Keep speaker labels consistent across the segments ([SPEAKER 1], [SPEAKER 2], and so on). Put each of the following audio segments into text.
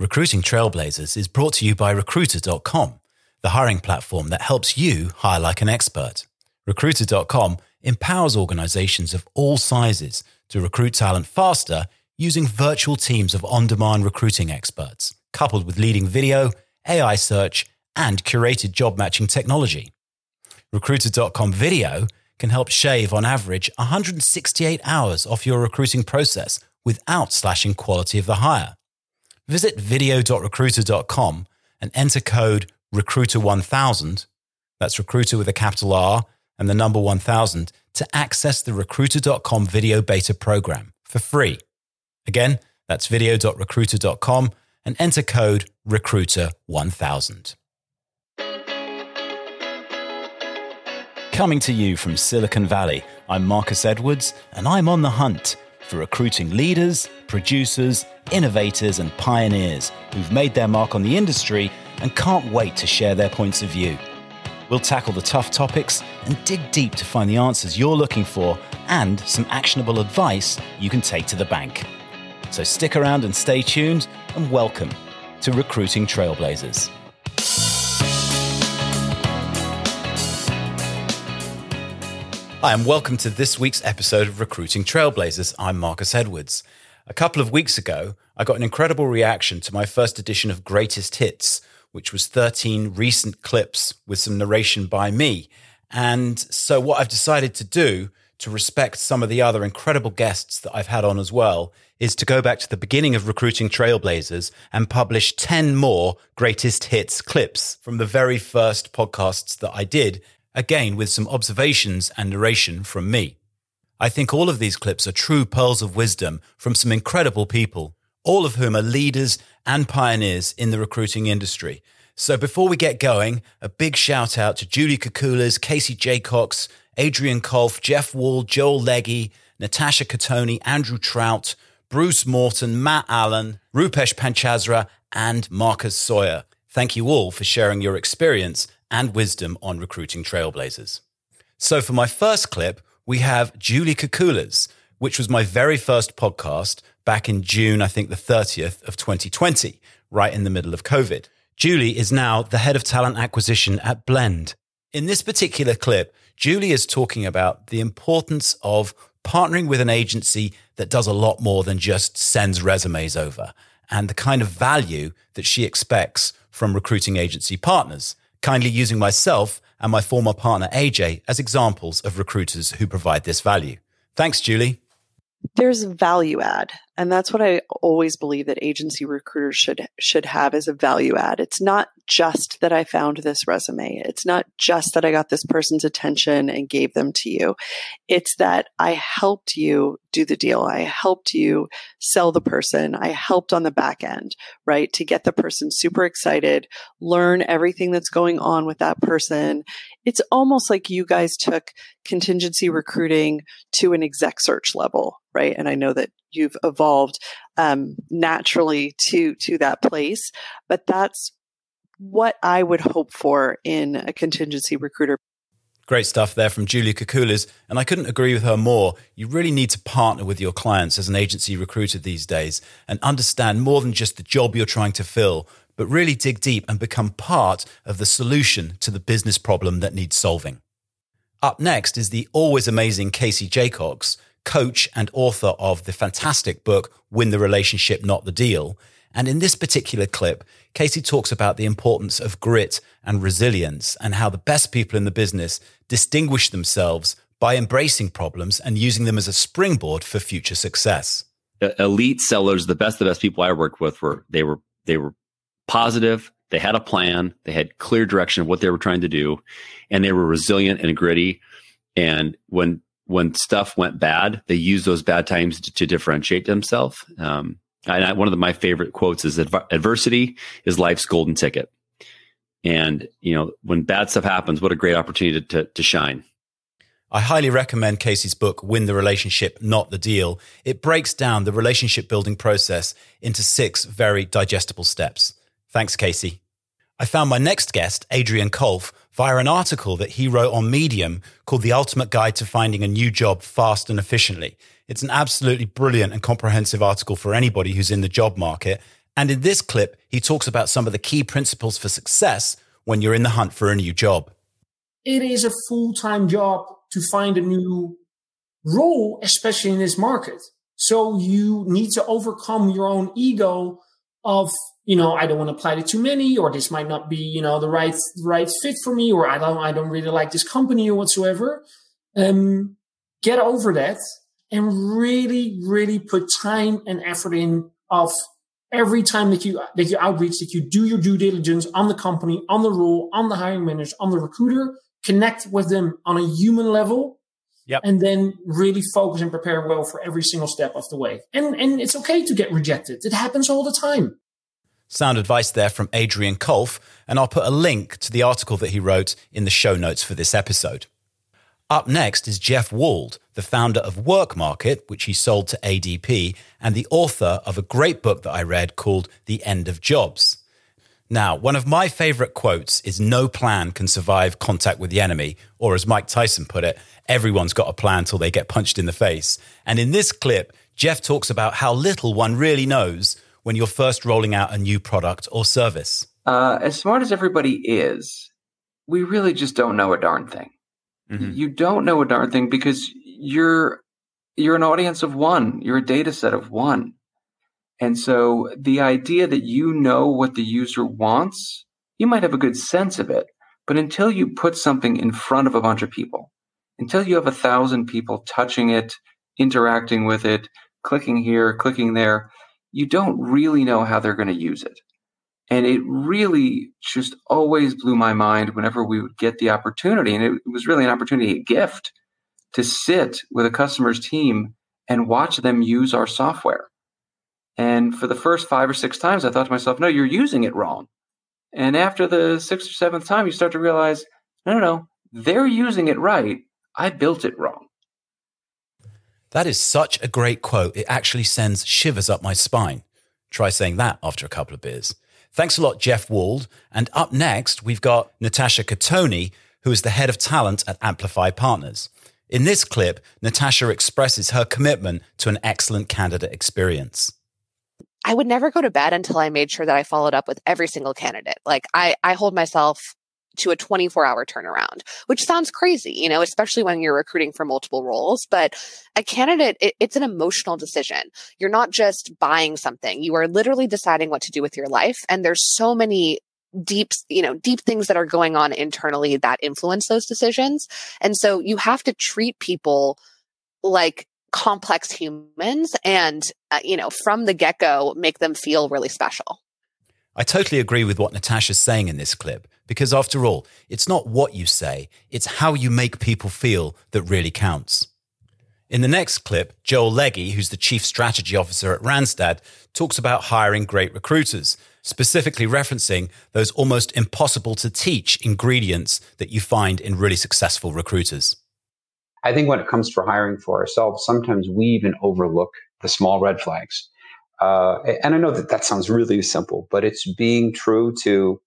[SPEAKER 1] Recruiting Trailblazers is brought to you by Recruiter.com, the hiring platform that helps you hire like an expert. Recruiter.com empowers organizations of all sizes to recruit talent faster using virtual teams of on demand recruiting experts, coupled with leading video, AI search, and curated job matching technology. Recruiter.com video can help shave on average 168 hours off your recruiting process without slashing quality of the hire. Visit video.recruiter.com and enter code recruiter1000 that's recruiter with a capital R and the number 1000 to access the recruiter.com video beta program for free. Again, that's video.recruiter.com and enter code recruiter1000. Coming to you from Silicon Valley, I'm Marcus Edwards and I'm on the hunt for recruiting leaders, producers, innovators, and pioneers who've made their mark on the industry and can't wait to share their points of view. We'll tackle the tough topics and dig deep to find the answers you're looking for and some actionable advice you can take to the bank. So stick around and stay tuned, and welcome to Recruiting Trailblazers. Hi, and welcome to this week's episode of Recruiting Trailblazers. I'm Marcus Edwards. A couple of weeks ago, I got an incredible reaction to my first edition of Greatest Hits, which was 13 recent clips with some narration by me. And so, what I've decided to do to respect some of the other incredible guests that I've had on as well is to go back to the beginning of Recruiting Trailblazers and publish 10 more Greatest Hits clips from the very first podcasts that I did again with some observations and narration from me. I think all of these clips are true pearls of wisdom from some incredible people, all of whom are leaders and pioneers in the recruiting industry. So before we get going, a big shout out to Julie Kukulas, Casey Jacox, Adrian Kolf, Jeff Wald, Joel Leggy, Natasha Katoni, Andrew Trout, Bruce Morton, Matt Allen, Rupesh Panchazra, and Marcus Sawyerr. Thank you all for sharing your experience and wisdom on recruiting trailblazers. So for my first clip, we have Julie Kukulas, which was my very first podcast back in June, I think the 30th of 2020, right in the middle of COVID. Julie is now the head of talent acquisition at Blend. In this particular clip, Julie is talking about the importance of partnering with an agency that does a lot more than just sends resumes over and the kind of value that she expects from recruiting agency partners kindly using myself and my former partner AJ as examples of recruiters who provide this value. Thanks, Julie.
[SPEAKER 2] There's value add. And that's what I always believe that agency recruiters should should have as a value add. It's not just that I found this resume. It's not just that I got this person's attention and gave them to you. It's that I helped you do the deal. I helped you sell the person. I helped on the back end, right? To get the person super excited, learn everything that's going on with that person. It's almost like you guys took contingency recruiting to an exec search level, right? And I know that you've evolved um, naturally to to that place, but that's what I would hope for in a contingency recruiter.
[SPEAKER 1] Great stuff there from Julia Kukulas. And I couldn't agree with her more. You really need to partner with your clients as an agency recruiter these days and understand more than just the job you're trying to fill, but really dig deep and become part of the solution to the business problem that needs solving. Up next is the always amazing Casey Jacox, coach and author of the fantastic book, Win the Relationship, Not the Deal. And in this particular clip, Casey talks about the importance of grit and resilience and how the best people in the business distinguish themselves by embracing problems and using them as a springboard for future success.
[SPEAKER 3] Elite sellers, the best, the best people I worked with were they were they were positive. They had a plan. They had clear direction of what they were trying to do, and they were resilient and gritty. And when when stuff went bad, they used those bad times to, to differentiate themselves. Um, and I, one of the, my favorite quotes is adversity is life's golden ticket. And, you know, when bad stuff happens, what a great opportunity to, to, to shine.
[SPEAKER 1] I highly recommend Casey's book, Win the Relationship, Not the Deal. It breaks down the relationship building process into six very digestible steps. Thanks, Casey. I found my next guest, Adrian Kolf, via an article that he wrote on Medium called The Ultimate Guide to Finding a New Job Fast and Efficiently. It's an absolutely brilliant and comprehensive article for anybody who's in the job market. And in this clip, he talks about some of the key principles for success when you're in the hunt for a new job.
[SPEAKER 4] It is a full time job to find a new role, especially in this market. So you need to overcome your own ego of, you know, I don't want to apply to too many, or this might not be, you know, the right right fit for me, or I don't I don't really like this company or whatsoever. Um, get over that and really, really put time and effort in of every time that you that you outreach, that you do your due diligence on the company, on the role, on the hiring manager, on the recruiter, connect with them on a human level,
[SPEAKER 1] yep.
[SPEAKER 4] and then really focus and prepare well for every single step of the way. And and it's okay to get rejected. It happens all the time.
[SPEAKER 1] Sound advice there from Adrian Kolf, and I'll put a link to the article that he wrote in the show notes for this episode. Up next is Jeff Wald, the founder of Work Market, which he sold to ADP, and the author of a great book that I read called The End of Jobs. Now, one of my favorite quotes is No plan can survive contact with the enemy, or as Mike Tyson put it, everyone's got a plan till they get punched in the face. And in this clip, Jeff talks about how little one really knows when you're first rolling out a new product or service.
[SPEAKER 5] Uh, as smart as everybody is, we really just don't know a darn thing. Mm-hmm. You don't know a darn thing because you're you're an audience of one. You're a data set of one. And so the idea that you know what the user wants, you might have a good sense of it, but until you put something in front of a bunch of people, until you have a thousand people touching it, interacting with it, clicking here, clicking there, you don't really know how they're going to use it. And it really just always blew my mind whenever we would get the opportunity. And it was really an opportunity, a gift to sit with a customer's team and watch them use our software. And for the first five or six times, I thought to myself, no, you're using it wrong. And after the sixth or seventh time, you start to realize, no, no, no, they're using it right. I built it wrong.
[SPEAKER 1] That is such a great quote. It actually sends shivers up my spine. Try saying that after a couple of beers. Thanks a lot, Jeff Wald. And up next, we've got Natasha Catoni, who is the head of talent at Amplify Partners. In this clip, Natasha expresses her commitment to an excellent candidate experience.
[SPEAKER 6] I would never go to bed until I made sure that I followed up with every single candidate. Like I, I hold myself to a 24 hour turnaround, which sounds crazy, you know, especially when you're recruiting for multiple roles. But a candidate, it, it's an emotional decision. You're not just buying something. You are literally deciding what to do with your life. And there's so many deep, you know, deep things that are going on internally that influence those decisions. And so you have to treat people like complex humans and, uh, you know, from the get go, make them feel really special.
[SPEAKER 1] I totally agree with what Natasha's saying in this clip, because after all, it's not what you say, it's how you make people feel that really counts. In the next clip, Joel Legge, who's the chief strategy officer at Randstad, talks about hiring great recruiters, specifically referencing those almost impossible to teach ingredients that you find in really successful recruiters.
[SPEAKER 7] I think when it comes to hiring for ourselves, sometimes we even overlook the small red flags. Uh, and I know that that sounds really simple, but it's being true to,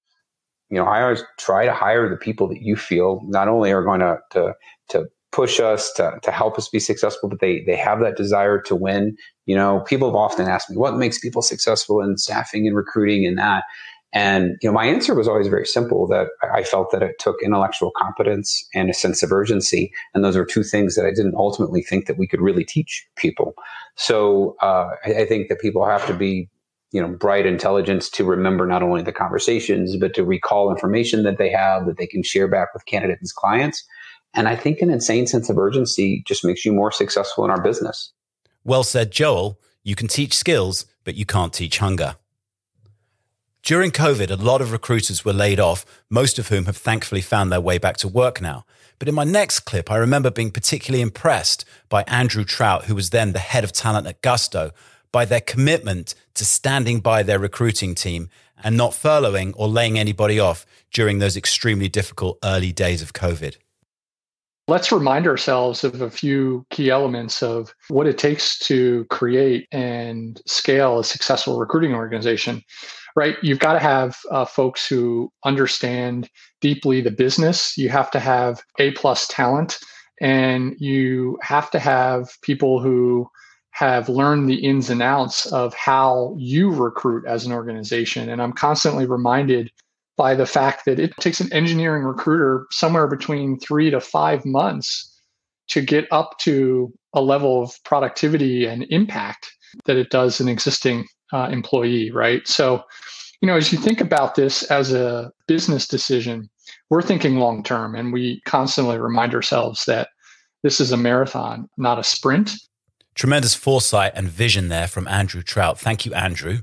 [SPEAKER 7] you know, I always try to hire the people that you feel not only are going to, to, to push us to, to help us be successful, but they, they have that desire to win. You know, people have often asked me what makes people successful in staffing and recruiting and that. And you know, my answer was always very simple: that I felt that it took intellectual competence and a sense of urgency, and those are two things that I didn't ultimately think that we could really teach people. So uh, I, I think that people have to be, you know, bright intelligence to remember not only the conversations, but to recall information that they have that they can share back with candidates and clients. And I think an insane sense of urgency just makes you more successful in our business.
[SPEAKER 1] Well said, Joel. You can teach skills, but you can't teach hunger. During COVID, a lot of recruiters were laid off, most of whom have thankfully found their way back to work now. But in my next clip, I remember being particularly impressed by Andrew Trout, who was then the head of talent at Gusto, by their commitment to standing by their recruiting team and not furloughing or laying anybody off during those extremely difficult early days of COVID.
[SPEAKER 8] Let's remind ourselves of a few key elements of what it takes to create and scale a successful recruiting organization right? You've got to have uh, folks who understand deeply the business. You have to have A plus talent, and you have to have people who have learned the ins and outs of how you recruit as an organization. And I'm constantly reminded by the fact that it takes an engineering recruiter somewhere between three to five months to get up to a level of productivity and impact that it does an existing uh, employee, right? So, you know, as you think about this as a business decision, we're thinking long term and we constantly remind ourselves that this is a marathon, not a sprint.
[SPEAKER 1] Tremendous foresight and vision there from Andrew Trout. Thank you, Andrew.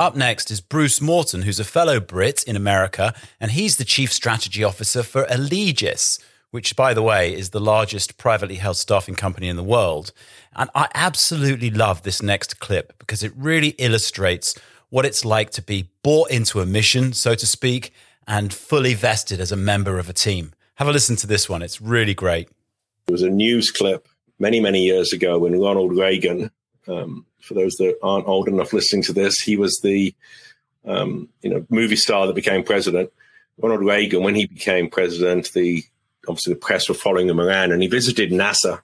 [SPEAKER 1] Up next is Bruce Morton, who's a fellow Brit in America, and he's the Chief Strategy Officer for Allegis, which, by the way, is the largest privately held staffing company in the world. And I absolutely love this next clip because it really illustrates what it's like to be bought into a mission, so to speak, and fully vested as a member of a team. Have a listen to this one. It's really great.
[SPEAKER 9] It was a news clip many, many years ago when Ronald Reagan, um, for those that aren't old enough listening to this, he was the um, you know movie star that became president. Ronald Reagan, when he became president, the obviously the press were following him around, and he visited NASA,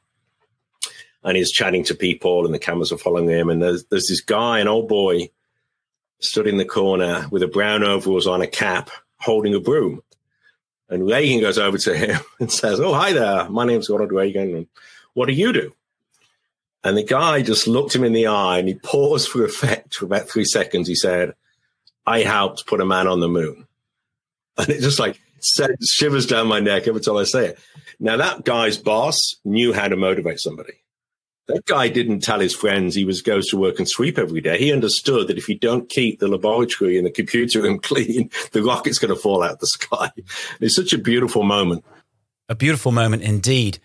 [SPEAKER 9] and he's chatting to people, and the cameras are following him, and there's there's this guy, an old boy, stood in the corner with a brown overalls on, a cap, holding a broom. And Reagan goes over to him and says, Oh, hi there. My name's Ronald Reagan. And what do you do? And the guy just looked him in the eye and he paused for effect for about three seconds. He said, I helped put a man on the moon. And it just like sent shivers down my neck every time I say it. Now, that guy's boss knew how to motivate somebody. That guy didn't tell his friends he was goes to work and sweep every day. He understood that if you don't keep the laboratory and the computer room clean, the rocket's going to fall out the sky. It's such a beautiful moment.
[SPEAKER 1] A beautiful moment indeed.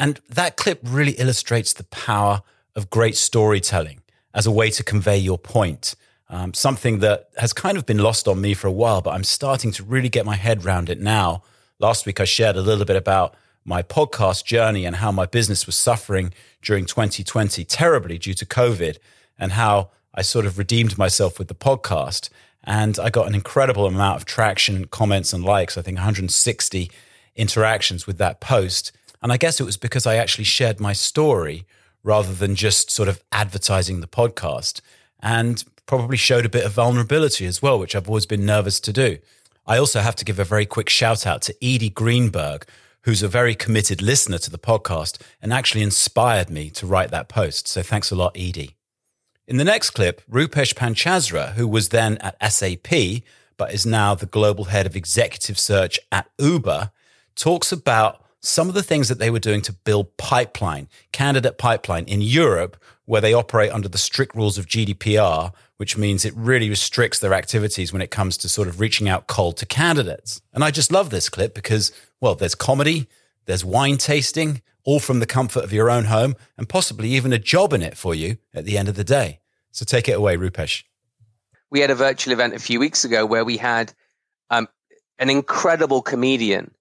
[SPEAKER 1] And that clip really illustrates the power of great storytelling as a way to convey your point. Um, something that has kind of been lost on me for a while, but I'm starting to really get my head around it now. Last week, I shared a little bit about my podcast journey and how my business was suffering during 2020 terribly due to COVID and how I sort of redeemed myself with the podcast. And I got an incredible amount of traction, comments, and likes. I think 160 interactions with that post. And I guess it was because I actually shared my story rather than just sort of advertising the podcast and probably showed a bit of vulnerability as well, which I've always been nervous to do. I also have to give a very quick shout out to Edie Greenberg, who's a very committed listener to the podcast and actually inspired me to write that post. So thanks a lot, Edie. In the next clip, Rupesh Panchazra, who was then at SAP, but is now the global head of executive search at Uber, talks about some of the things that they were doing to build pipeline, candidate pipeline in Europe, where they operate under the strict rules of GDPR, which means it really restricts their activities when it comes to sort of reaching out cold to candidates. And I just love this clip because, well, there's comedy, there's wine tasting, all from the comfort of your own home, and possibly even a job in it for you at the end of the day. So take it away, Rupesh.
[SPEAKER 10] We had a virtual event a few weeks ago where we had um, an incredible comedian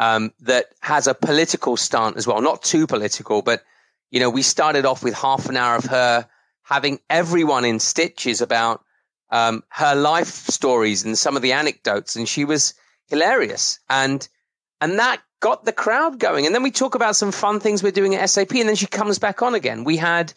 [SPEAKER 10] um, that has a political stunt as well. Not too political, but you know, we started off with half an hour of her having everyone in stitches about um, her life stories and some of the anecdotes, and she was hilarious. And and that got the crowd going. And then we talk about some fun things we're doing at SAP, and then she comes back on again. We had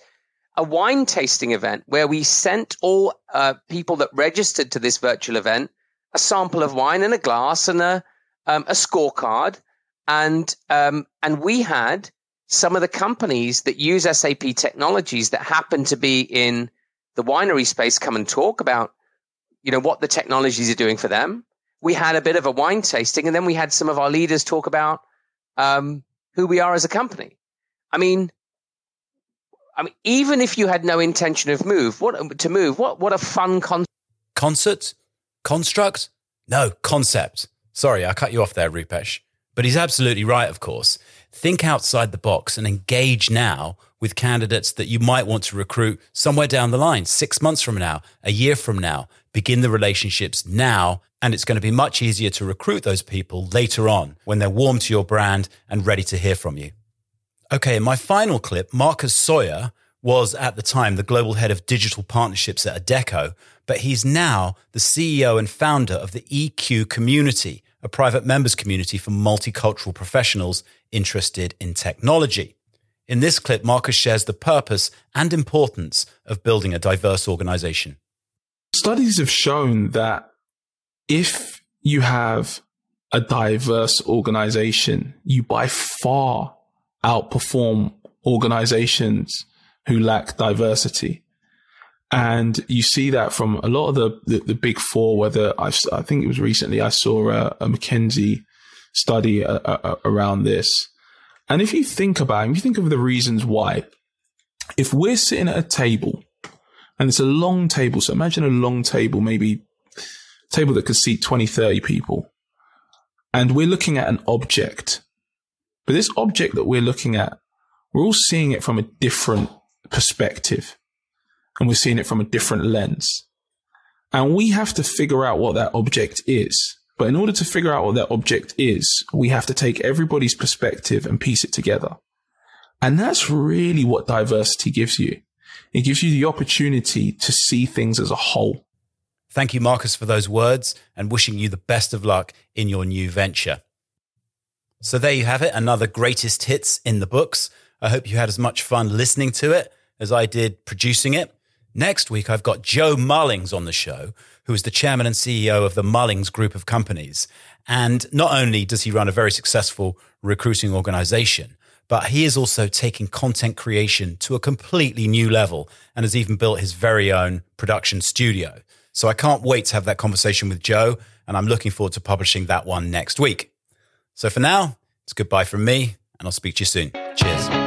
[SPEAKER 10] a wine tasting event where we sent all uh, people that registered to this virtual event a sample of wine and a glass and a um, a scorecard, and um, and we had some of the companies that use SAP technologies that happen to be in the winery space come and talk about, you know, what the technologies are doing for them. We had a bit of a wine tasting, and then we had some of our leaders talk about um, who we are as a company. I mean, I mean, even if you had no intention of move, what to move, what what a fun con-
[SPEAKER 1] concert, construct, no concept. Sorry, I cut you off there, Rupesh. But he's absolutely right, of course. Think outside the box and engage now with candidates that you might want to recruit somewhere down the line, six months from now, a year from now. Begin the relationships now, and it's going to be much easier to recruit those people later on when they're warm to your brand and ready to hear from you. Okay, in my final clip, Marcus Sawyerr was at the time the global head of digital partnerships at Adecco, but he's now the CEO and founder of the EQ community, a private members community for multicultural professionals interested in technology. In this clip, Marcus shares the purpose and importance of building a diverse organization.
[SPEAKER 11] Studies have shown that if you have a diverse organization, you by far outperform organizations who lack diversity. And you see that from a lot of the, the, the big four, whether I've, I think it was recently I saw a, a McKinsey study uh, uh, around this. And if you think about it, if you think of the reasons why, if we're sitting at a table and it's a long table, so imagine a long table, maybe table that could seat 20, 30 people, and we're looking at an object. But this object that we're looking at, we're all seeing it from a different perspective and we're seeing it from a different lens. And we have to figure out what that object is. But in order to figure out what that object is, we have to take everybody's perspective and piece it together. And that's really what diversity gives you. It gives you the opportunity to see things as a whole.
[SPEAKER 1] Thank you, Marcus, for those words and wishing you the best of luck in your new venture. So there you have it, another greatest hits in the books. I hope you had as much fun listening to it as I did producing it. Next week, I've got Joe Mullings on the show, who is the chairman and CEO of the Mullings Group of Companies. And not only does he run a very successful recruiting organization, but he is also taking content creation to a completely new level and has even built his very own production studio. So I can't wait to have that conversation with Joe, and I'm looking forward to publishing that one next week. So for now, it's goodbye from me, and I'll speak to you soon. Cheers.